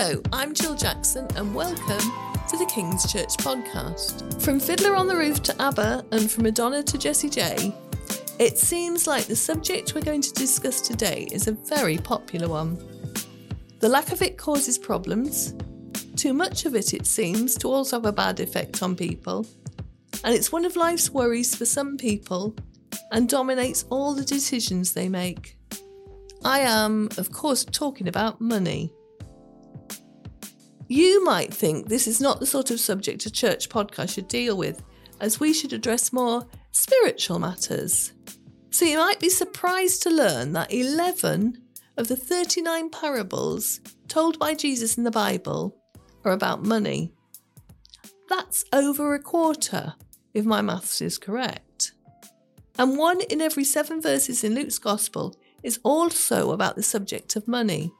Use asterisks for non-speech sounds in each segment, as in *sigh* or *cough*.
Hello, I'm Jill Jackson, and welcome to the King's Church podcast. From Fiddler on the Roof to ABBA and from Madonna to Jessie J, it seems like the subject we're going to discuss today is a very popular one. The lack of it causes problems. Too much of it, it seems, to also have a bad effect on people. And it's one of life's worries for some people and dominates all the decisions they make. I am, of course, talking about money. You might think this is not the sort of subject a church podcast should deal with, as we should address more spiritual matters. So you might be surprised to learn that 11 of the 39 parables told by Jesus in the Bible are about money. That's over a quarter, if my maths is correct. And one in every seven verses in Luke's Gospel is also about the subject of money.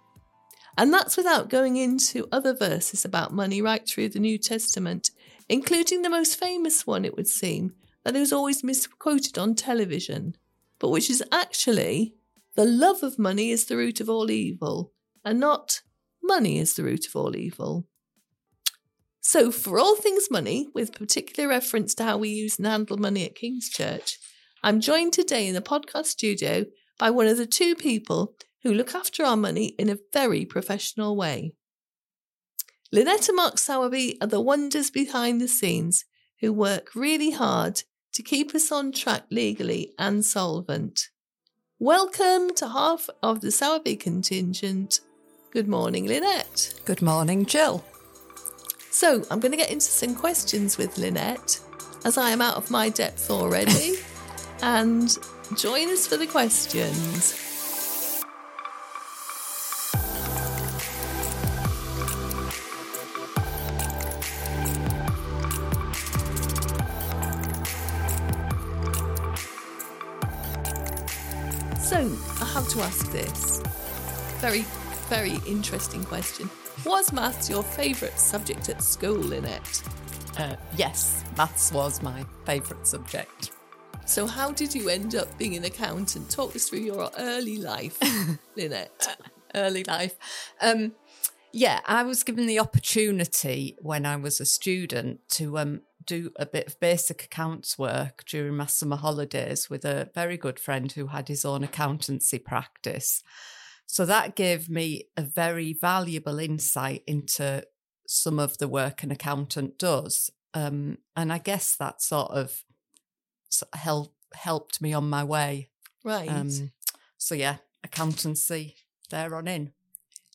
And that's without going into other verses about money right through the New Testament, including the most famous one, it would seem, that is always misquoted on television, but which is actually the love of money is the root of all evil, and not money is the root of all evil. So, for all things money, with particular reference to how we use and handle money at King's Church, I'm joined today in the podcast studio by one of the two people who look after our money in a very professional way. Lynette and Mark Sowerby are the wonders behind the scenes who work really hard to keep us on track legally and solvent. Welcome to half of the Sowerby contingent. Good morning, Lynette. Good morning, Jill. So, I'm going to get into some questions with Lynette, as I am out of my depth already. *laughs* and join us for the questions. To ask this very, very interesting question. Was maths your favourite subject at school, Lynette? Uh, yes, maths was my favourite subject. So, how did you end up being an accountant? Talk us through your early life, *laughs* Lynette. early life. Um, yeah, I was given the opportunity when I was a student to um, do a bit of basic accounts work during my summer holidays with a very good friend who had his own accountancy practice. So that gave me a very valuable insight into some of the work an accountant does. Um, and I guess that sort of help, helped me on my way. Right. Um, so, yeah, accountancy there on in.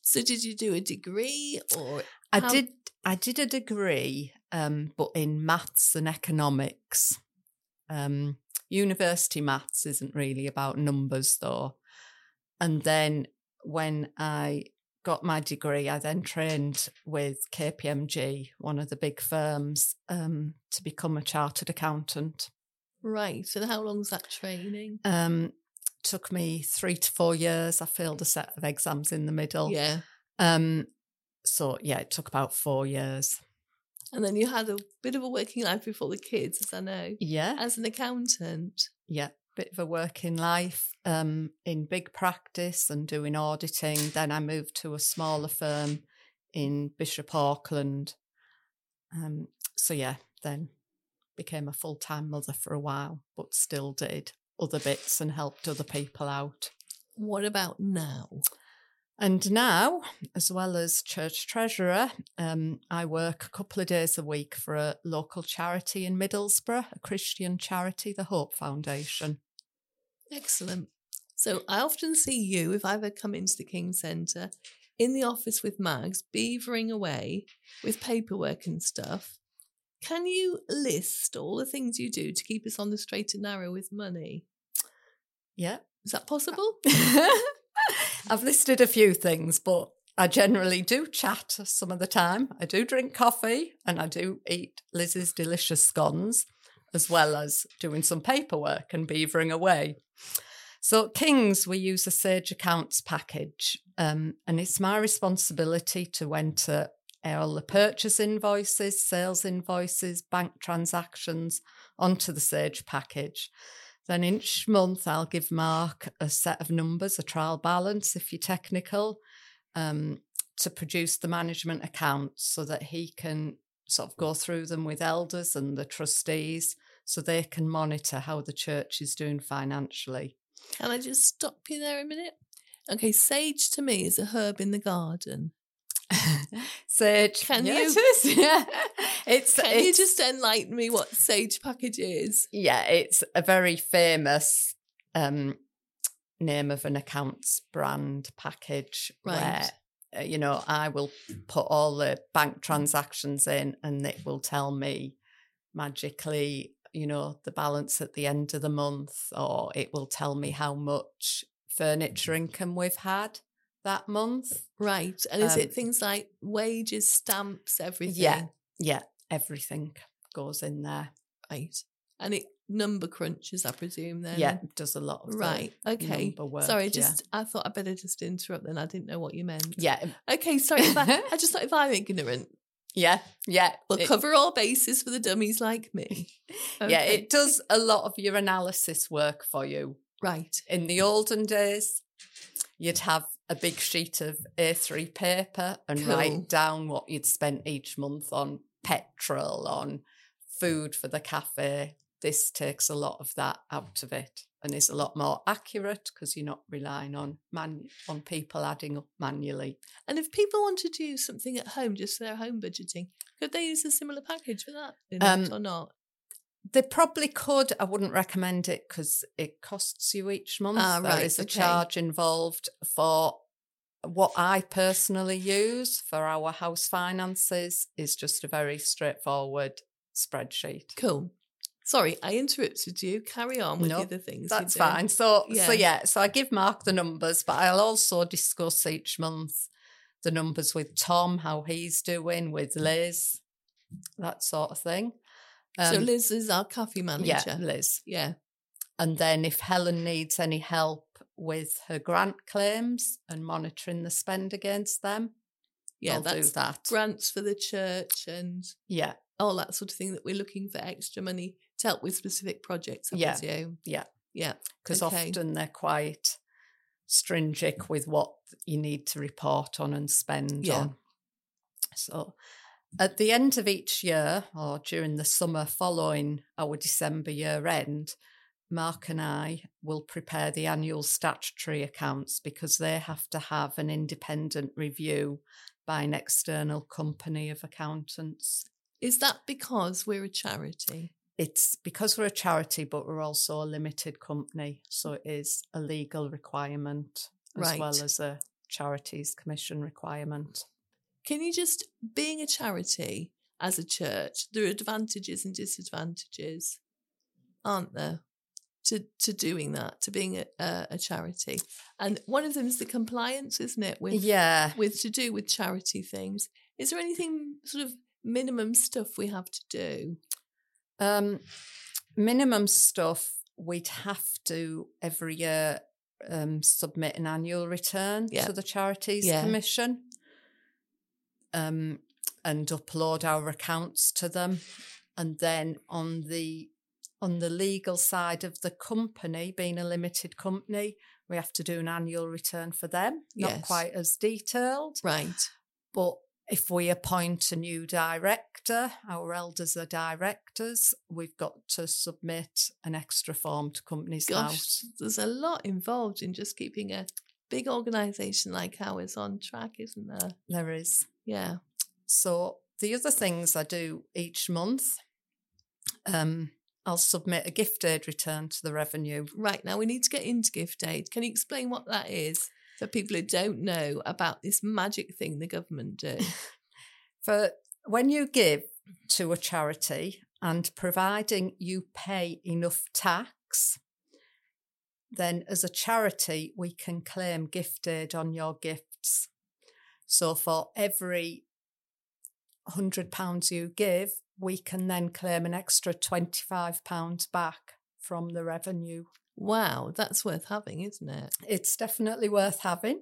So did you do a degree or I did I did a degree um, but in maths and economics. Um, university maths isn't really about numbers though. And then when I got my degree, I then trained with KPMG, one of the big firms, um, to become a chartered accountant. Right. So how long's that training? Um, took me three to four years. I failed a set of exams in the middle. Yeah. Um, so yeah, it took about four years. And then you had a bit of a working life before the kids, as I know. Yeah. As an accountant. Yeah. Bit of a working life um, in big practice and doing auditing. Then I moved to a smaller firm in Bishop Auckland. Um, so yeah, then became a full time mother for a while, but still did other bits and helped other people out. What about now? And now, as well as church treasurer, um, I work a couple of days a week for a local charity in Middlesbrough, a Christian charity, the Hope Foundation. Excellent. So I often see you, if I ever come into the King Centre, in the office with Mags, beavering away with paperwork and stuff. Can you list all the things you do to keep us on the straight and narrow with money? Yeah. Is that possible? *laughs* I've listed a few things, but I generally do chat some of the time. I do drink coffee and I do eat Liz's delicious scones, as well as doing some paperwork and beavering away. So, at Kings, we use a Sage Accounts package, um, and it's my responsibility to enter all the purchase invoices, sales invoices, bank transactions onto the Sage package. Then each month, I'll give Mark a set of numbers, a trial balance if you're technical, um, to produce the management accounts so that he can sort of go through them with elders and the trustees so they can monitor how the church is doing financially. Can I just stop you there a minute? Okay, sage to me is a herb in the garden. *laughs* Sage. Can yeah, you- is. *laughs* Yeah. It's, Can you just enlighten me what sage package is? Yeah, it's a very famous um, name of an accounts brand package Right. where, uh, you know, I will put all the bank transactions in and it will tell me magically, you know, the balance at the end of the month, or it will tell me how much furniture income we've had that month. Right. And is Um, it things like wages, stamps, everything? Yeah. Yeah, everything goes in there. Right. And it number crunches, I presume, then. yeah, does a lot of Right. Okay. number work, sorry, yeah. just I thought I better just interrupt then. I didn't know what you meant. Yeah, Okay, sorry. I, I just *laughs* thought if I'm ignorant, yeah, yeah. we'll It- cover all bases for the dummies like me. *laughs* Yeah, it does a lot of your analysis work for you. Right. In the olden days, you'd have a big sheet of A3 paper and Cool. write down what you'd spent each month on petrol, on food for the cafe. This takes a lot of that out of it and is a lot more accurate because you're not relying on man- on people adding up manually. And if people want to do something at home, just their home budgeting, could they use a similar package for that Um, or not? They probably could. I wouldn't recommend it because it costs you each month. Ah, There right, is a okay. charge involved for what I personally use for our house finances is just a very straightforward spreadsheet. Cool. Sorry, I interrupted you. Carry on with No, the other things. That's fine. So Yeah. so yeah, so I give Mark the numbers, but I'll also discuss each month the numbers with Tom, how he's doing, with Liz, that sort of thing. So Um, Liz is our coffee manager. yeah, Liz. Yeah. And then if Helen needs any help with her grant claims and monitoring the spend against them, Yeah, I'll do that's that. grants for the church and Yeah, all that sort of thing that we're looking for extra money to help with specific projects, I Yeah, presume. yeah. Yeah. because Okay. often they're quite stringent with what you need to report on and spend Yeah. on. So at the end of each year or during the summer following our December year end, Mark and I will prepare the annual statutory accounts because they have to have an independent review by an external company of accountants. Is that because we're a charity? It's because we're a charity, but we're also a limited company. So it is a legal requirement as well as a charities commission requirement. Can you just, being a charity as a church, there are advantages and disadvantages, aren't there? To, to doing that, to being a, a, a charity, and one of them is the compliance, isn't it? With yeah. with to do with charity things. Is there anything sort of minimum stuff we have to do? Um, minimum stuff, we'd have to every year um, submit an annual return Yeah. to the Charities Yeah. Commission um, and upload our accounts to them. And then on the on the legal side of the company, being a limited company, we have to do an annual return for them. Not Yes. quite as detailed, Right. but if we appoint a new director, our elders are directors, we've got to submit an extra form to Companies Gosh, House. there's a lot involved in just keeping a big organisation like ours on track, isn't there? There is. Yeah. So the other things I do each month, um, I'll submit a gift aid return to the revenue. Right now, we need to get into gift aid. Can you explain what that is for people who don't know about this magic thing the government do? *laughs* For when you give to a charity and providing you pay enough tax, then as a charity, we can claim gift aid on your gifts. So for every hundred pounds you give, we can then claim an extra twenty-five pounds back from the revenue. wow, that's worth having, isn't it? It's definitely worth having.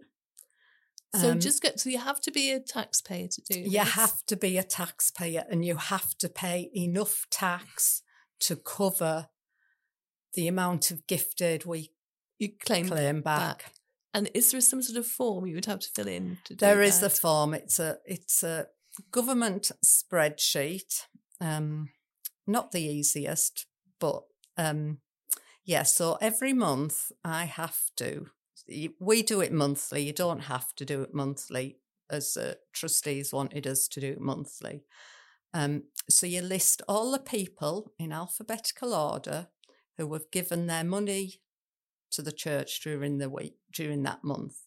So Um, just get so you have to be a taxpayer to do You this. have to be a taxpayer and you have to pay enough tax to cover the amount of gift aid we you claim claim back. And is there some sort of form you would have to fill in to do There is the that? form. It's a it's a government spreadsheet. Um, not the easiest, but um, yeah. So every month I have to. We do it monthly. You don't have to do it monthly, as uh, trustees wanted us to do it monthly. Um, so you list all the people in alphabetical order who have given their money to the church during the week during that month.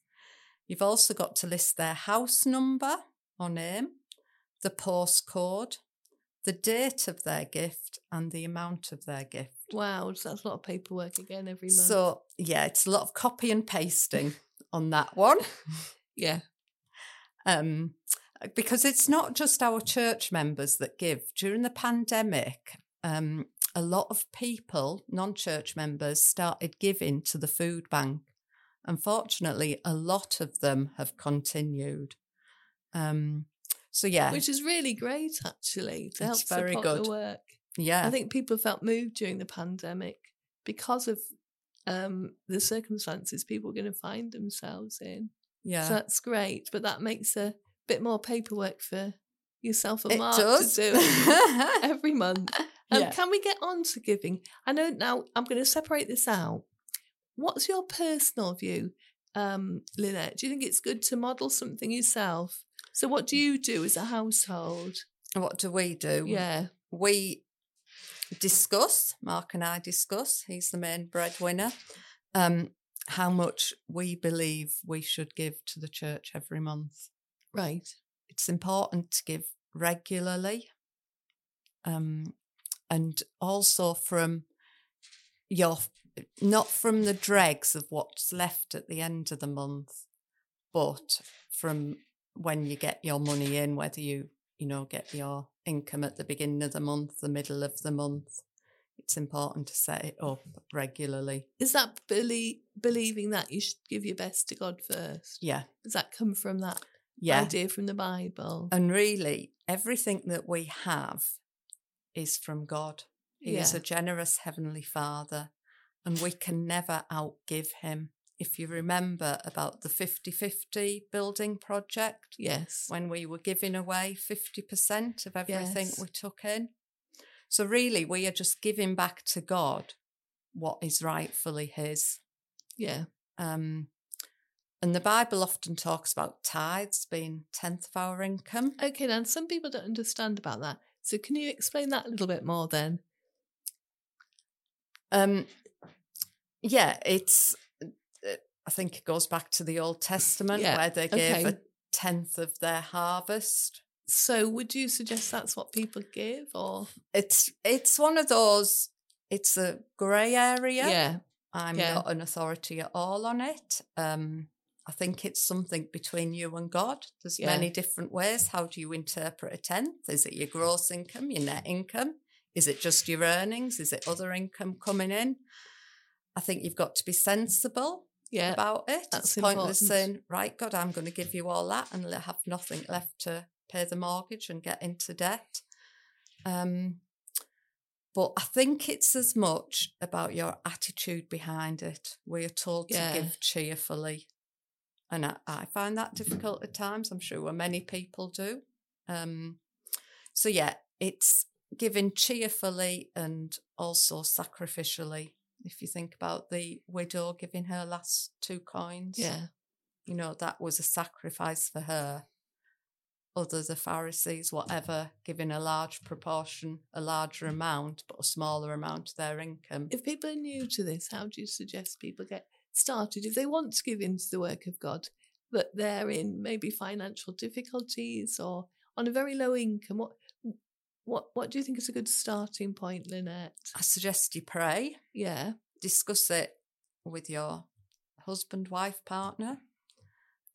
You've also got to list their house number or name, the postcode, the date of their gift, and the amount of their gift. Wow, so that's a lot of paperwork again every month. So, yeah, it's a lot of copy and pasting on that one. *laughs* yeah, Um, because it's not just our church members that give. During the pandemic, um, a lot of people, non church members, started giving to the food bank. Unfortunately, a lot of them have continued. Um, so, yeah, which is really great actually to help It's very good. the work. yeah, I think people felt moved during the pandemic because of um, the circumstances people were going to find themselves in. yeah. So that's great, but that makes a bit more paperwork for yourself and it Mark does. to do *laughs* every month. Um, Yeah. Can we get on to giving? I know now I'm going to separate this out. What's your personal view, um, Lynette? Do you think it's good to model something yourself? So, what do you do as a household? what do we do? Yeah, we discuss, Mark and I discuss, he's the main breadwinner, um, how much we believe we should give to the church every month. right. It's important to give regularly um, and also from your, not from the dregs of what's left at the end of the month, but from when you get your money in, whether you, you know, get your income at the beginning of the month, the middle of the month. It's important to set it up regularly. Is that belie- believing that you should give your best to God first? Yeah. Does that come from that Yeah. idea from the Bible? And really, everything that we have is from God. He is a generous Heavenly Father, and we can never outgive Him. If you remember about the 50 50 building project, yes. when we were giving away 50% of everything Yes. we took in. So, really, we are just giving back to God what is rightfully His. Yeah. Um, and the Bible often talks about tithes being tenth of our income. Okay, now some people don't understand about that. So can you explain that a little bit more then? Um, yeah, it's. uh, I think it goes back to the Old Testament Yeah, where they gave okay. a tenth of their harvest. So would you suggest that's what people give or It's it's one of those. It's a grey area. yeah. I'm yeah. not an authority at all on it. Um, I think it's something between you and God. There's Yeah. many different ways. How do you interpret a tenth? Is it your gross income, your net income? Is it just your earnings? Is it other income coming in? I think you've got to be sensible Yeah. about it. that's it's pointless important. saying, right, God, I'm going to give you all that and have nothing left to pay the mortgage and get into debt. Um, but I think it's as much about your attitude behind it. We are told Yeah. to give cheerfully. And I, I find that difficult at times. I'm sure many people do. Um, so, yeah, it's giving cheerfully and also sacrificially. If you think about the widow giving her last two coins, Yeah. you know, that was a sacrifice for her. Others, the Pharisees, whatever, giving a large proportion, a larger amount, but a smaller amount of their income. If people are new to this, how do you suggest people get started? If they want to give into the work of God, but they're in maybe financial difficulties or on a very low income, what what what do you think is a good starting point, Lynette? I suggest you pray, Yeah. discuss it with your husband, wife, partner.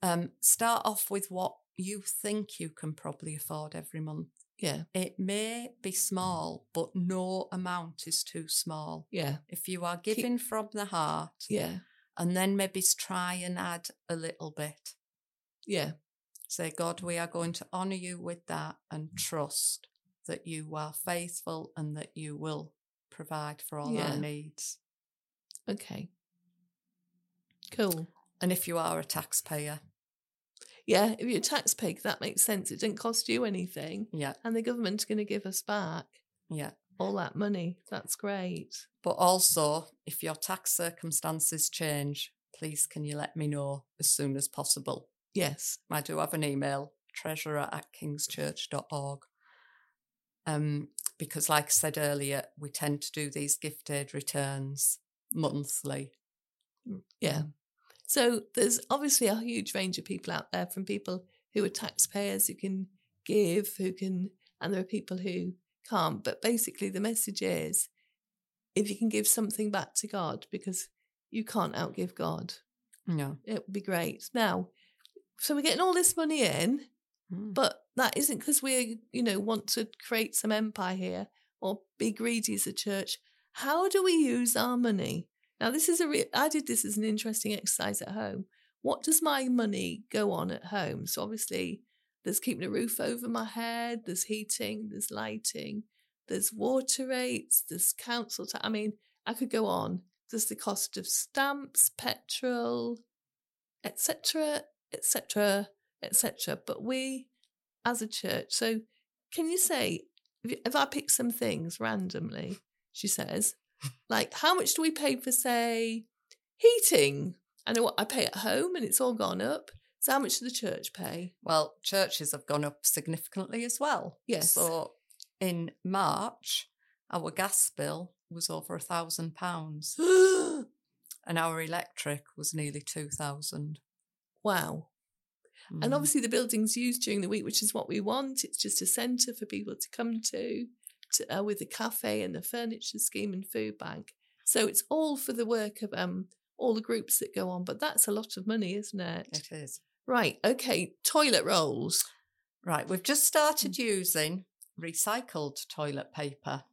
Um, start off with what you think you can probably afford every month. Yeah. It may be small, but no amount is too small. Yeah. If you are giving from the heart, Yeah. And then maybe try and add a little bit. Yeah. Say, God, we are going to honor you with that and mm. trust that you are faithful and that you will provide for all Yeah. our needs. Okay. Cool. And if you are a taxpayer, Yeah, if you're a taxpayer, that makes sense. It didn't cost you anything, yeah, and the government's going to give us back yeah. All that money. That's great. But also, if your tax circumstances change, please can you let me know as soon as possible? Yes. I do have an email, treasurer at kingschurch.org. Um, because, like I said earlier, we tend to do these gift aid returns monthly. Yeah. So there's obviously a huge range of people out there from people who are taxpayers who can give, who can, and there are people who can't. But basically, the message is if you can give something back to God because you can't outgive God, No. it would be great. Now, so we're getting all this money in, Mm. but that isn't because we, you know, want to create some empire here or be greedy as a church. How do we use our money? Now, this is a re- I did this as an interesting exercise at home. What does my money go on at home? So obviously, there's keeping a roof over my head, there's heating, there's lighting, there's water rates, there's council. I mean, I could go on. There's the cost of stamps, petrol, etc., etc., etc. But we, as a church, so can you say if if I pick some things randomly? She says, like how much do we pay for, say, heating? I know what I pay at home, and it's all gone up. So how much does the church pay? Well, churches have gone up significantly as well. Yes. So in March, our gas bill was over a thousand pounds *gasps* and our electric was nearly two thousand. wow. Mm. And obviously, the building's used during the week, which is what we want. It's just a centre for people to come to, to uh, with the cafe and the furniture scheme and food bank. So it's all for the work of um all the groups that go on. But that's a lot of money, isn't it? it is. Right. Okay. Toilet rolls. Right, we've just started mm. using recycled toilet paper.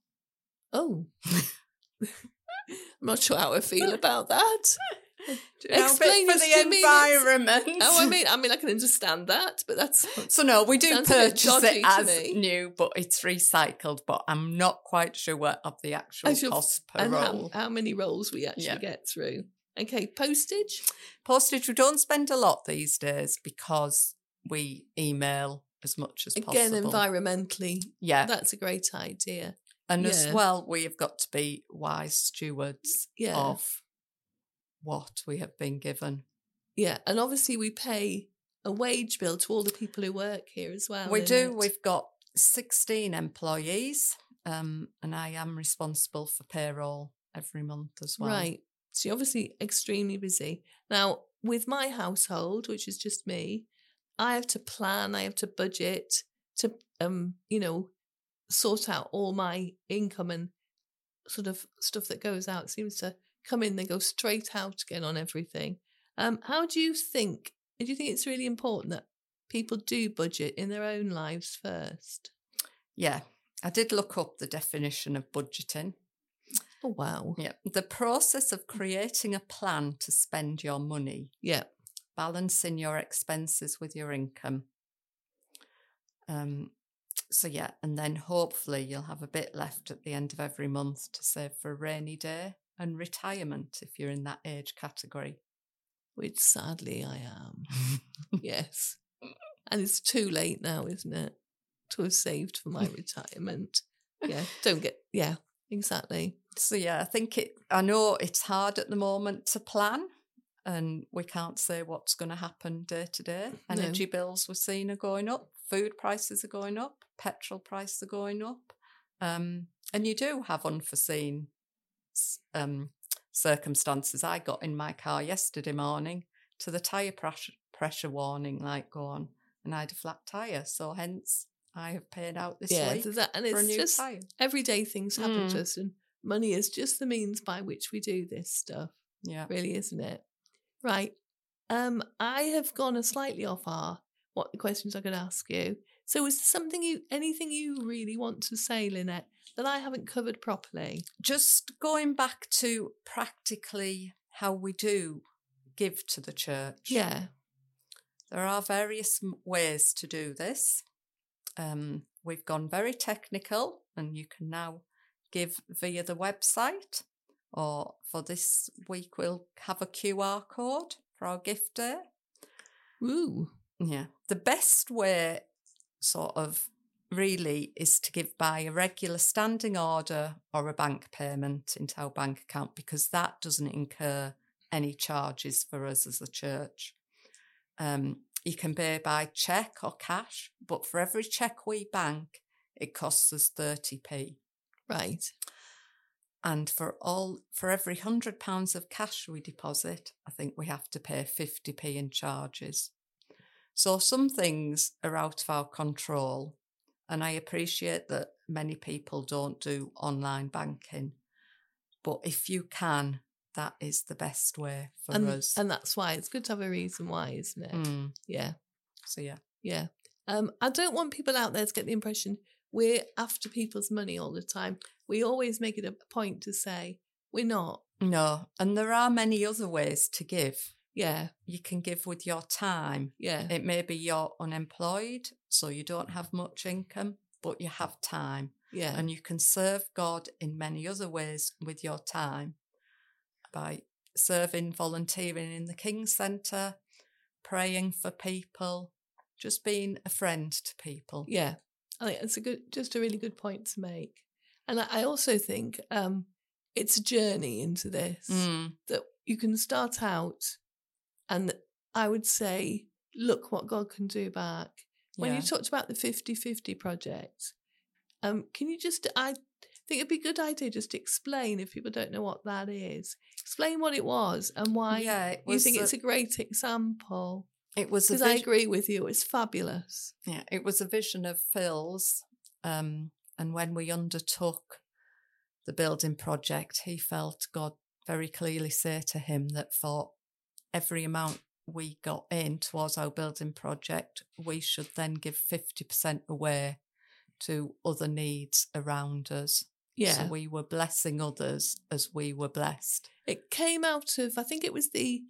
Oh. *laughs* I'm not sure how I feel *laughs* about that. Do you know, a bit Explain for the me, environment. Oh, I mean, *laughs* I mean, I can understand that, but that's So no, we do Sounds a bit purchase it as new, but it's recycled. But I'm not quite sure what of the actual cost per and how, roll. how many rolls we actually Yeah. get through. Okay, postage. Postage, we don't spend a lot these days because we email as much as Again, possible. environmentally, yeah, that's a great idea. and as well, we have got to be wise stewards Yeah. of what we have been given. Yeah, and obviously we pay a wage bill to all the people who work here as well. we do. it. We've got 16 employees, um, and I am responsible for payroll every month as well. Right. So you're obviously extremely busy. Now, with my household, which is just me, I have to plan, I have to budget to um, you know, sort out all my income and sort of stuff that goes out seems to come in, they go straight out again on everything. Um, how do you think do you think it's really important that people do budget in their own lives first? Yeah, I did look up the definition of budgeting. Wow. Yeah, the process of creating a plan to spend your money, Yeah. balancing your expenses with your income. Um, so yeah, and then hopefully you'll have a bit left at the end of every month to save for a rainy day and retirement if you're in that age category. Which sadly I am. *laughs* yes. And it's too late now, isn't it? To have saved for my *laughs* retirement. Yeah. Don't get, yeah, exactly. So yeah, I think it. I know it's hard at the moment to plan, and we can't say what's going to happen day to day. No. Energy bills we're seeing are going up, food prices are going up, petrol prices are going up, um, and you do have unforeseen um, circumstances. I got in my car yesterday morning to the tire pressure pressure warning light go on, and I had a flat tire, so hence I have paid out this yeah. week that, and for a it's new just tire. everyday things happen to Mm. us, and money is just the means by which we do this stuff, Yeah. really, isn't it? Right. Um, I have gone a slightly off our what the questions I could ask you. So, is there something you, anything you really want to say, Lynette, that I haven't covered properly? just going back to practically how we do give to the church. Yeah. There are various ways to do this. Um, we've gone very technical, and you can now give via the website, or for this week, we'll have a QR code for our gift day. Ooh. Yeah. The best way, sort of, really is to give by a regular standing order or a bank payment into our bank account because that doesn't incur any charges for us as a church. Um, you can pay by cheque or cash, but for every cheque we bank, it costs us 30p. Right. And for all for every hundred pounds of cash we deposit, I think we have to pay 50p in charges. So some things are out of our control. And I appreciate that many people don't do online banking. But if you can, that is the best way for and, us. And that's why it's good to have a reason why, isn't it? Mm, Yeah. so yeah. Yeah. Um, I don't want people out there to get the impression we're after people's money all the time. We always make it a point to say we're not. No, and there are many other ways to give. Yeah. You can give with your time. Yeah. It may be you're unemployed, so you don't have much income, but you have time. Yeah. And you can serve God in many other ways with your time by serving, volunteering in the King's Centre, praying for people, just being a friend to people. Yeah, I think it's a good, just a really good point to make. And I, I also think um, it's a journey into this Mm, that you can start out, and I would say, look what God can do back. When yeah. you talked about the 50-50 project, um, can you just? I think it'd be a good idea just to explain if people don't know what that is. Explain what it was and why yeah, it you think a- it's a great example. It was Because I agree with you, it's fabulous. Yeah, it was a vision of Phil's. Um, and when we undertook the building project, he felt God very clearly say to him that for every amount we got in towards our building project, we should then give 50% away to other needs around us. Yeah. So we were blessing others as we were blessed. It came out of I think it was the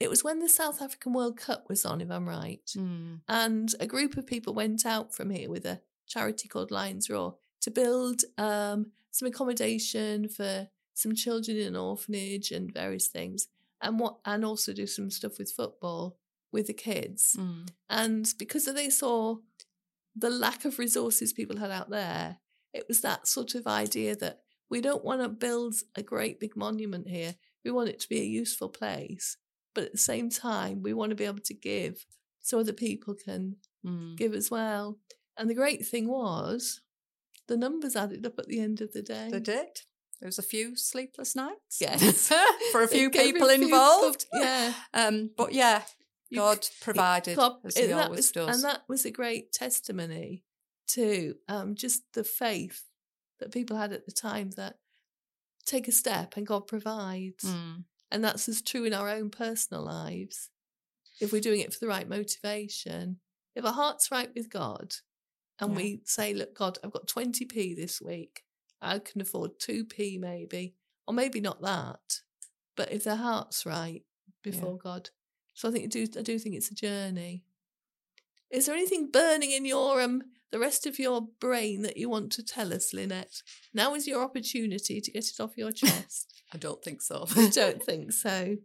it was when the South African World Cup was on, if I'm right. Mm. And a group of people went out from here with a charity called Lions Roar to build um, some accommodation for some children in an orphanage and various things, and what and also do some stuff with football with the kids. Mm. And because they saw the lack of resources people had out there, it was that sort of idea that we don't want to build a great big monument here. We want it to be a useful place. But at the same time, we want to be able to give so other people can Mm. give as well. And the great thing was the numbers added up at the end of the day. They did. There was a few sleepless nights. Yes. *laughs* For a *laughs* few people a few involved. yeah. *laughs* Um, but yeah, God provided God- as He always was, does. And that was a great testimony to um, just the faith that people had at the time that take a step and God provides. Mm, And that's as true in our own personal lives. If we're doing it for the right motivation, if our heart's right with God and Yeah. we say, Look, God, I've got 20p this week, I can afford 2p maybe, or maybe not that. But if their heart's right before God. So I think I do, I do think it's a journey. Is there anything burning in your um the rest of your brain that you want to tell us, Lynette? Now is your opportunity to get it off your chest. *laughs* I don't think so. I *laughs* don't think so.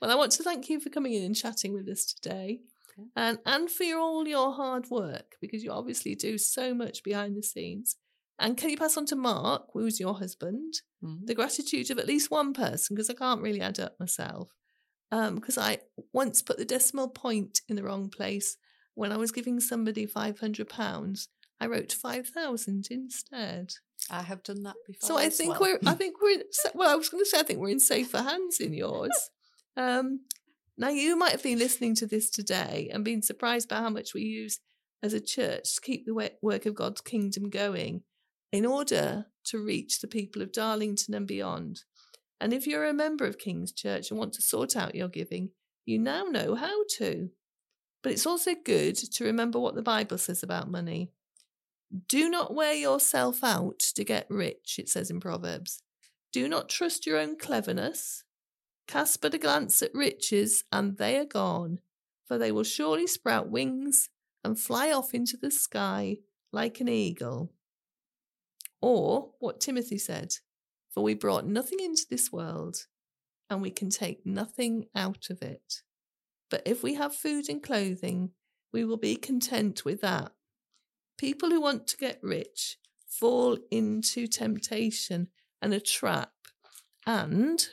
Well, I want to thank you for coming in and chatting with us today. Okay. And and for your, all your hard work because you obviously do so much behind the scenes. And can you pass on to Mark, who's your husband, Mm. the gratitude of at least one person because I can't really add up myself. Um, because I once put the decimal point in the wrong place when I was giving somebody five hundred pounds. I wrote five thousand instead. I have done that before. So I think well. we're I think we're in, *laughs* well I was going to say I think we're in safer hands in yours. Um, now you might have been listening to this today and been surprised by how much we use as a church to keep the work of God's kingdom going in order to reach the people of Darlington and beyond. And if you're a member of King's Church and want to sort out your giving, you now know how to. But it's also good to remember what the Bible says about money. Do not wear yourself out to get rich, it says in Proverbs. Do not trust your own cleverness. Cast but a glance at riches, and they are gone, for they will surely sprout wings and fly off into the sky like an eagle. Or what Timothy said, for we brought nothing into this world, and we can take nothing out of it. But if we have food and clothing, we will be content with that. People who want to get rich fall into temptation and a trap and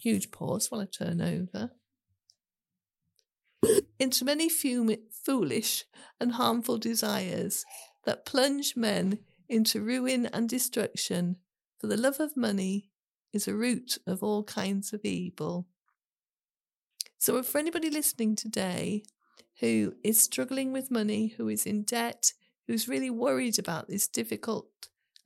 huge pause while I turn over into many foolish and harmful desires that plunge men into ruin and destruction. For the love of money is a root of all kinds of evil. So, for anybody listening today who is struggling with money, who is in debt, who's really worried about this difficult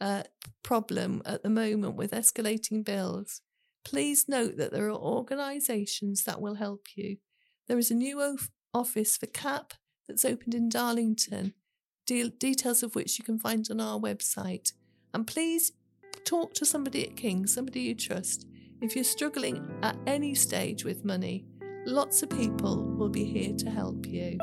uh, problem at the moment with escalating bills, please note that there are organisations that will help you. There is a new office for CAP that's opened in Darlington, de- details of which you can find on our website. And please talk to somebody at King, somebody you trust. If you're struggling at any stage with money, lots of people will be here to help you.